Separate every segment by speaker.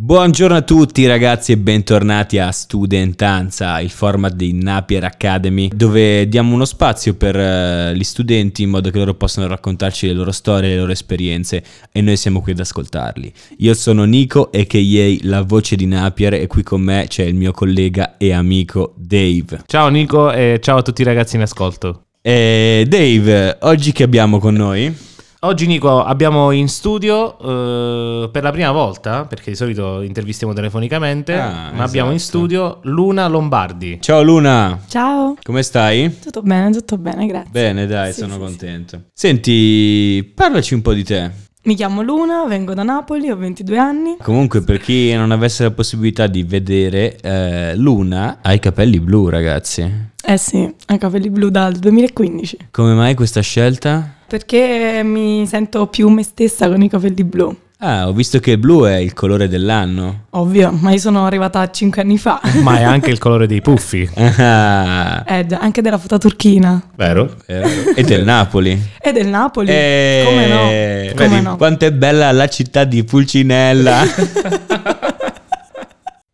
Speaker 1: Buongiorno a tutti ragazzi e bentornati a Studentanza, il format di Napier Academy, dove diamo uno spazio per uh, gli studenti in modo che loro possano raccontarci le loro storie, le loro esperienze e noi siamo qui ad ascoltarli. Io sono Nico, a.k.a. la voce di Napier e qui con me c'è il mio collega e amico Dave.
Speaker 2: Ciao Nico e ciao a tutti i ragazzi in ascolto.
Speaker 1: E Dave, oggi che abbiamo con noi?
Speaker 2: Oggi Nico abbiamo in studio eh, per la prima volta, perché di solito intervistiamo telefonicamente,
Speaker 1: Ah,
Speaker 2: ma
Speaker 1: esatto.
Speaker 2: abbiamo in studio Luna Lombardi.
Speaker 1: Ciao Luna,
Speaker 3: Ciao,
Speaker 1: come stai?
Speaker 3: tutto bene, tutto bene, grazie.
Speaker 1: Bene, dai,
Speaker 3: Sì,
Speaker 1: sono
Speaker 3: sì,
Speaker 1: contento. Senti, parlaci un po' di te.
Speaker 3: Mi chiamo Luna, vengo da Napoli, ho 22 anni.
Speaker 1: Comunque, per chi non avesse la possibilità di vedere, eh, Luna ha i capelli blu, ragazzi.
Speaker 3: Eh sì, ho i capelli blu dal 2015.
Speaker 1: Come mai questa scelta?
Speaker 3: Perché mi sento più me stessa con i capelli blu.
Speaker 1: Ah, ho visto che il blu è il colore dell'anno.
Speaker 3: Ovvio, ma io sono arrivata 5 anni fa.
Speaker 2: Ma è anche il colore dei puffi,
Speaker 1: Ah,
Speaker 3: Eh già, anche della foto turchina.
Speaker 2: vero?
Speaker 1: eh, e del Napoli.
Speaker 3: E del Napoli.
Speaker 1: Eh,
Speaker 3: Come no? Come
Speaker 1: vedi
Speaker 3: no?
Speaker 1: quanto è bella la città di Pulcinella.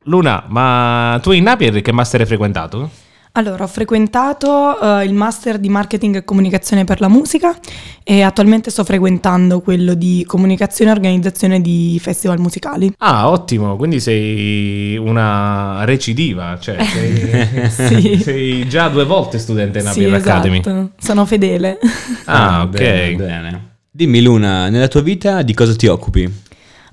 Speaker 2: Luna, ma tu in Napier che master hai frequentato?
Speaker 3: Allora, ho frequentato eh, il master di marketing e comunicazione per la musica e attualmente sto frequentando quello di comunicazione e organizzazione di festival musicali.
Speaker 2: Ah, ottimo, quindi sei una recidiva, cioè sei,
Speaker 3: Sì.
Speaker 2: sei già due volte studente in
Speaker 3: Sì,
Speaker 2: Napier Academy.
Speaker 3: esatto. Sono fedele.
Speaker 2: Ah, ok.
Speaker 1: Bene, bene. Dimmi Luna, nella tua vita di cosa ti occupi?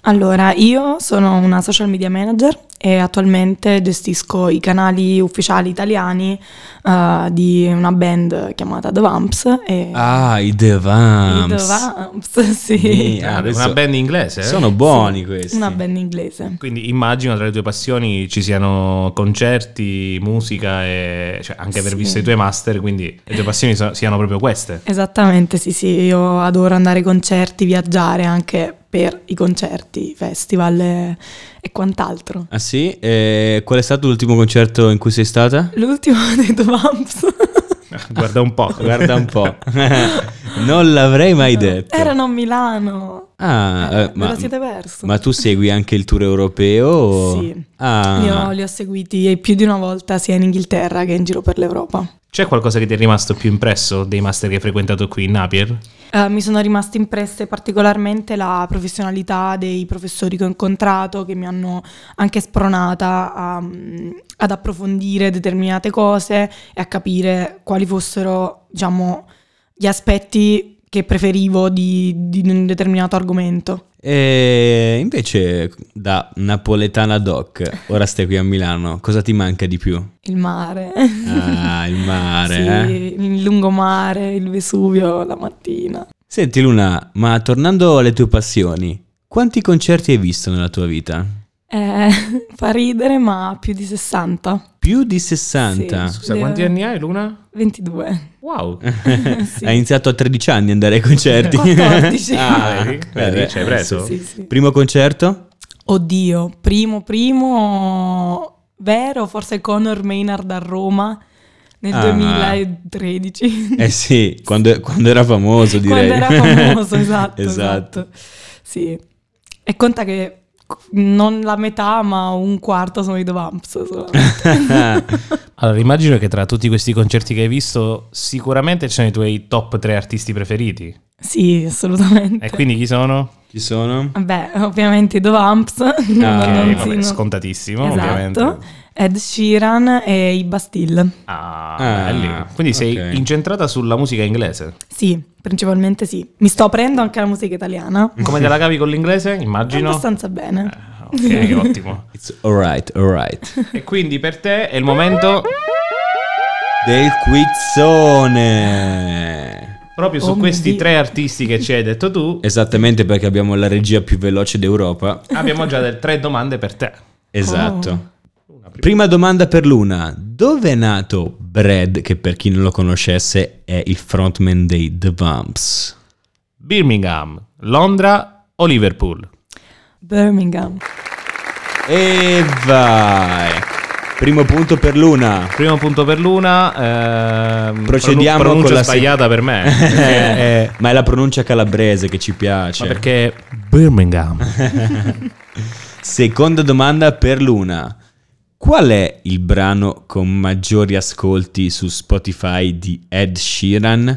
Speaker 3: Allora, io sono una social media manager e attualmente gestisco i canali ufficiali italiani eh, di una band chiamata The Vamps. E
Speaker 1: Ah, i The
Speaker 3: i
Speaker 1: Vamps.
Speaker 3: The Vamps, sì.
Speaker 1: Sì,
Speaker 2: Ah, una band inglese?
Speaker 1: Sono buoni questi.
Speaker 3: Una band inglese.
Speaker 2: Quindi immagino tra le tue passioni ci siano concerti, musica e cioè, anche aver
Speaker 3: Sì.
Speaker 2: visto i tuoi master, quindi le tue passioni so- siano proprio queste.
Speaker 3: Esattamente, sì, sì, io adoro andare ai concerti, viaggiare anche per i concerti, festival e, e quant'altro.
Speaker 1: Ah sì? E qual è stato l'ultimo concerto in cui sei stata?
Speaker 3: L'ultimo dei The Vamps.
Speaker 2: Guarda un po'.
Speaker 1: Guarda un po'. non l'avrei mai detto.
Speaker 3: Erano a Milano.
Speaker 1: Ah,
Speaker 3: Eh,
Speaker 1: eh,
Speaker 3: ve
Speaker 1: ma,
Speaker 3: lo siete perso.
Speaker 1: ma tu segui anche il tour europeo? o-
Speaker 3: Sì.
Speaker 1: Ah,
Speaker 3: Li, ho, li ho seguiti più di una volta sia in Inghilterra che in giro per l'Europa.
Speaker 2: C'è qualcosa che ti è rimasto più impresso dei master che hai frequentato qui in Napier?
Speaker 3: Eh, mi sono rimaste impresse particolarmente la professionalità dei professori che ho incontrato, che mi hanno anche spronata a, mm, ad approfondire determinate cose e a capire quali fossero, diciamo, gli aspetti che preferivo di, di un determinato argomento.
Speaker 1: E invece da napoletana doc, ora stai qui a Milano, cosa ti manca di più?
Speaker 3: Il mare.
Speaker 1: Ah, il mare,
Speaker 3: sì,
Speaker 1: eh?
Speaker 3: il lungomare, il Vesuvio la mattina.
Speaker 1: Senti Luna, ma tornando alle tue passioni, quanti concerti hai visto nella tua vita?
Speaker 3: Eh, fa ridere, ma più di 60.
Speaker 1: Più di 60.
Speaker 3: Sì.
Speaker 2: Scusa,
Speaker 3: Le-
Speaker 2: quanti anni hai, Luna?
Speaker 3: 22.
Speaker 2: Wow.
Speaker 3: Sì.
Speaker 1: Hai iniziato a 13 anni ad andare ai concerti.
Speaker 3: 14.
Speaker 1: ah,
Speaker 2: Vedi?
Speaker 1: beh,
Speaker 2: Vedi, ci hai preso?
Speaker 3: Sì, sì.
Speaker 1: Primo concerto?
Speaker 3: Oddio, primo, primo vero, forse Conor Maynard a Roma nel
Speaker 1: Ah.
Speaker 3: 2013.
Speaker 1: Eh sì, quando, quando era famoso direi.
Speaker 3: Quando era famoso, esatto,
Speaker 1: Esatto.
Speaker 3: esatto. Sì. E conta che non la metà, ma un quarto sono i The Vamps.
Speaker 2: Allora, immagino che tra tutti questi concerti che hai visto, sicuramente ci sono i tuoi top 3 artisti preferiti.
Speaker 3: Sì, assolutamente.
Speaker 2: E quindi chi sono?
Speaker 1: Ci sono?
Speaker 3: Beh, ovviamente i The Vamps.
Speaker 1: Ah,
Speaker 3: non
Speaker 2: Ok,
Speaker 3: si-
Speaker 2: vabbè, scontatissimo,
Speaker 3: Esatto.
Speaker 2: ovviamente.
Speaker 3: Ed Sheeran e i Bastille.
Speaker 2: Ah,
Speaker 1: Ah,
Speaker 2: belli. Quindi sei
Speaker 1: ok.
Speaker 2: incentrata sulla musica inglese.
Speaker 3: Sì, principalmente sì. Mi sto aprendo anche alla musica italiana.
Speaker 2: Come te la cavi con l'inglese? Immagino.
Speaker 3: Abbastanza bene.
Speaker 2: Eh, ok, ottimo.
Speaker 1: It's alright, alright.
Speaker 2: E quindi per te è il momento
Speaker 1: Del quizzone.
Speaker 2: Proprio su
Speaker 3: Oh
Speaker 2: questi
Speaker 3: Dio.
Speaker 2: tre artisti che ci hai detto tu.
Speaker 1: Esattamente perché abbiamo la regia più veloce d'Europa.
Speaker 2: Abbiamo già del- tre domande per te.
Speaker 1: Esatto.
Speaker 3: Oh.
Speaker 1: Prima domanda per Luna. Dove è nato Brad, che per chi non lo conoscesse è il frontman dei The Vamps?
Speaker 2: Birmingham, Londra o Liverpool?
Speaker 3: Birmingham.
Speaker 1: E vai. Primo punto per Luna.
Speaker 2: Primo punto per Luna. ehm,
Speaker 1: Procediamo
Speaker 2: pronu- pronuncia
Speaker 1: con la
Speaker 2: sbagliata per me. perché è-
Speaker 1: Ma è la pronuncia calabrese che ci piace.
Speaker 2: ma perché Birmingham.
Speaker 1: Seconda domanda per Luna. Qual è il brano con maggiori ascolti su Spotify di Ed Sheeran?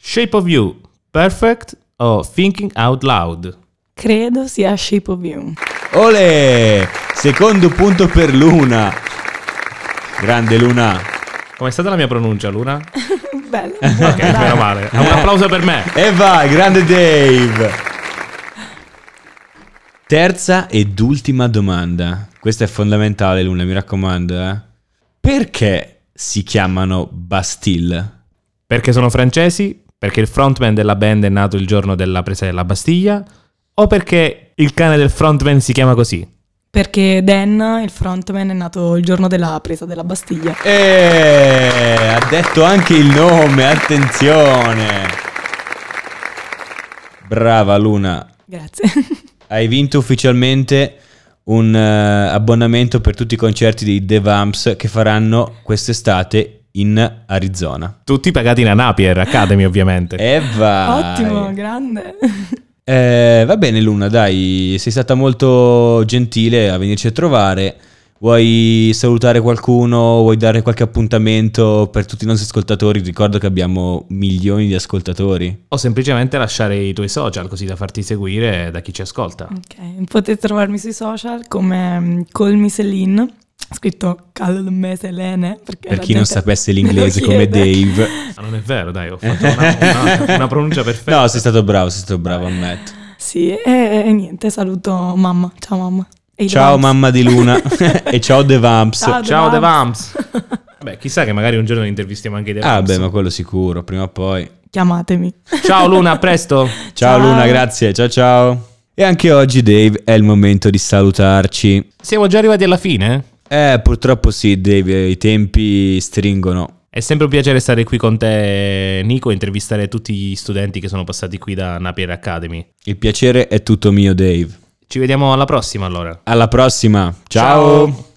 Speaker 2: Shape of You, Perfect o Thinking Out Loud?
Speaker 3: Credo sia Shape of You.
Speaker 1: Ole! Secondo punto per Luna. Grande Luna.
Speaker 2: Com'è stata la mia pronuncia, Luna?
Speaker 3: Bello.
Speaker 2: Ok, meno male. Un applauso per me.
Speaker 1: E vai, grande Dave. Terza ed ultima domanda. Questa è fondamentale, Luna, mi raccomando. Eh? Perché si chiamano Bastille?
Speaker 2: Perché sono francesi? Perché il frontman della band è nato il giorno della presa della Bastiglia? O perché il cane del frontman si chiama così?
Speaker 3: Perché Dan, il frontman, è nato il giorno della presa della Bastiglia.
Speaker 1: E ha detto anche il nome, attenzione. Brava Luna,
Speaker 3: Grazie.
Speaker 1: hai vinto ufficialmente un eh, abbonamento per tutti i concerti dei The Vamps che faranno quest'estate in Arizona.
Speaker 2: Tutti pagati in Napier Academy, ovviamente.
Speaker 1: E vai.
Speaker 3: Ottimo, grande.
Speaker 1: Eh, va bene Luna, dai, sei stata molto gentile a venirci a trovare. Vuoi salutare qualcuno? Vuoi dare qualche appuntamento per tutti i nostri ascoltatori? Ricordo che abbiamo milioni di ascoltatori.
Speaker 2: O semplicemente lasciare i tuoi social così da farti seguire da chi ci ascolta.
Speaker 3: Ok, potete trovarmi sui social come mm, Celine, scritto Call Me Selene. Perché
Speaker 1: Per chi non
Speaker 3: gente
Speaker 1: sapesse
Speaker 3: me lo
Speaker 1: l'inglese come. Dave.
Speaker 2: Ma non è vero, dai, ho fatto una, una- una pronuncia perfetta.
Speaker 1: No, sei stato bravo, sei stato bravo, ammetto.
Speaker 3: Sì, e, e niente, saluto mamma. Ciao mamma. E
Speaker 1: Ciao
Speaker 3: Vamps.
Speaker 1: mamma di Luna e ciao The Vamps.
Speaker 3: Ciao,
Speaker 2: Ciao
Speaker 3: The
Speaker 2: The Vamps. Beh, chissà che magari un giorno intervistiamo anche i The
Speaker 1: Ah
Speaker 2: Vamps.
Speaker 1: beh, ma quello sicuro, prima o poi.
Speaker 3: Chiamatemi.
Speaker 2: Ciao Luna, a presto.
Speaker 1: Ciao,
Speaker 3: Ciao.
Speaker 1: Luna, grazie, ciao ciao. E anche oggi Dave è il momento di salutarci.
Speaker 2: Siamo già arrivati alla fine?
Speaker 1: Eh, purtroppo sì, Dave, i tempi stringono.
Speaker 2: È sempre un piacere stare qui con te, Nico, e intervistare tutti gli studenti che sono passati qui da Napier Academy.
Speaker 1: Il piacere è tutto mio, Dave.
Speaker 2: Ci vediamo alla prossima allora.
Speaker 1: Alla prossima, ciao.
Speaker 2: Ciao.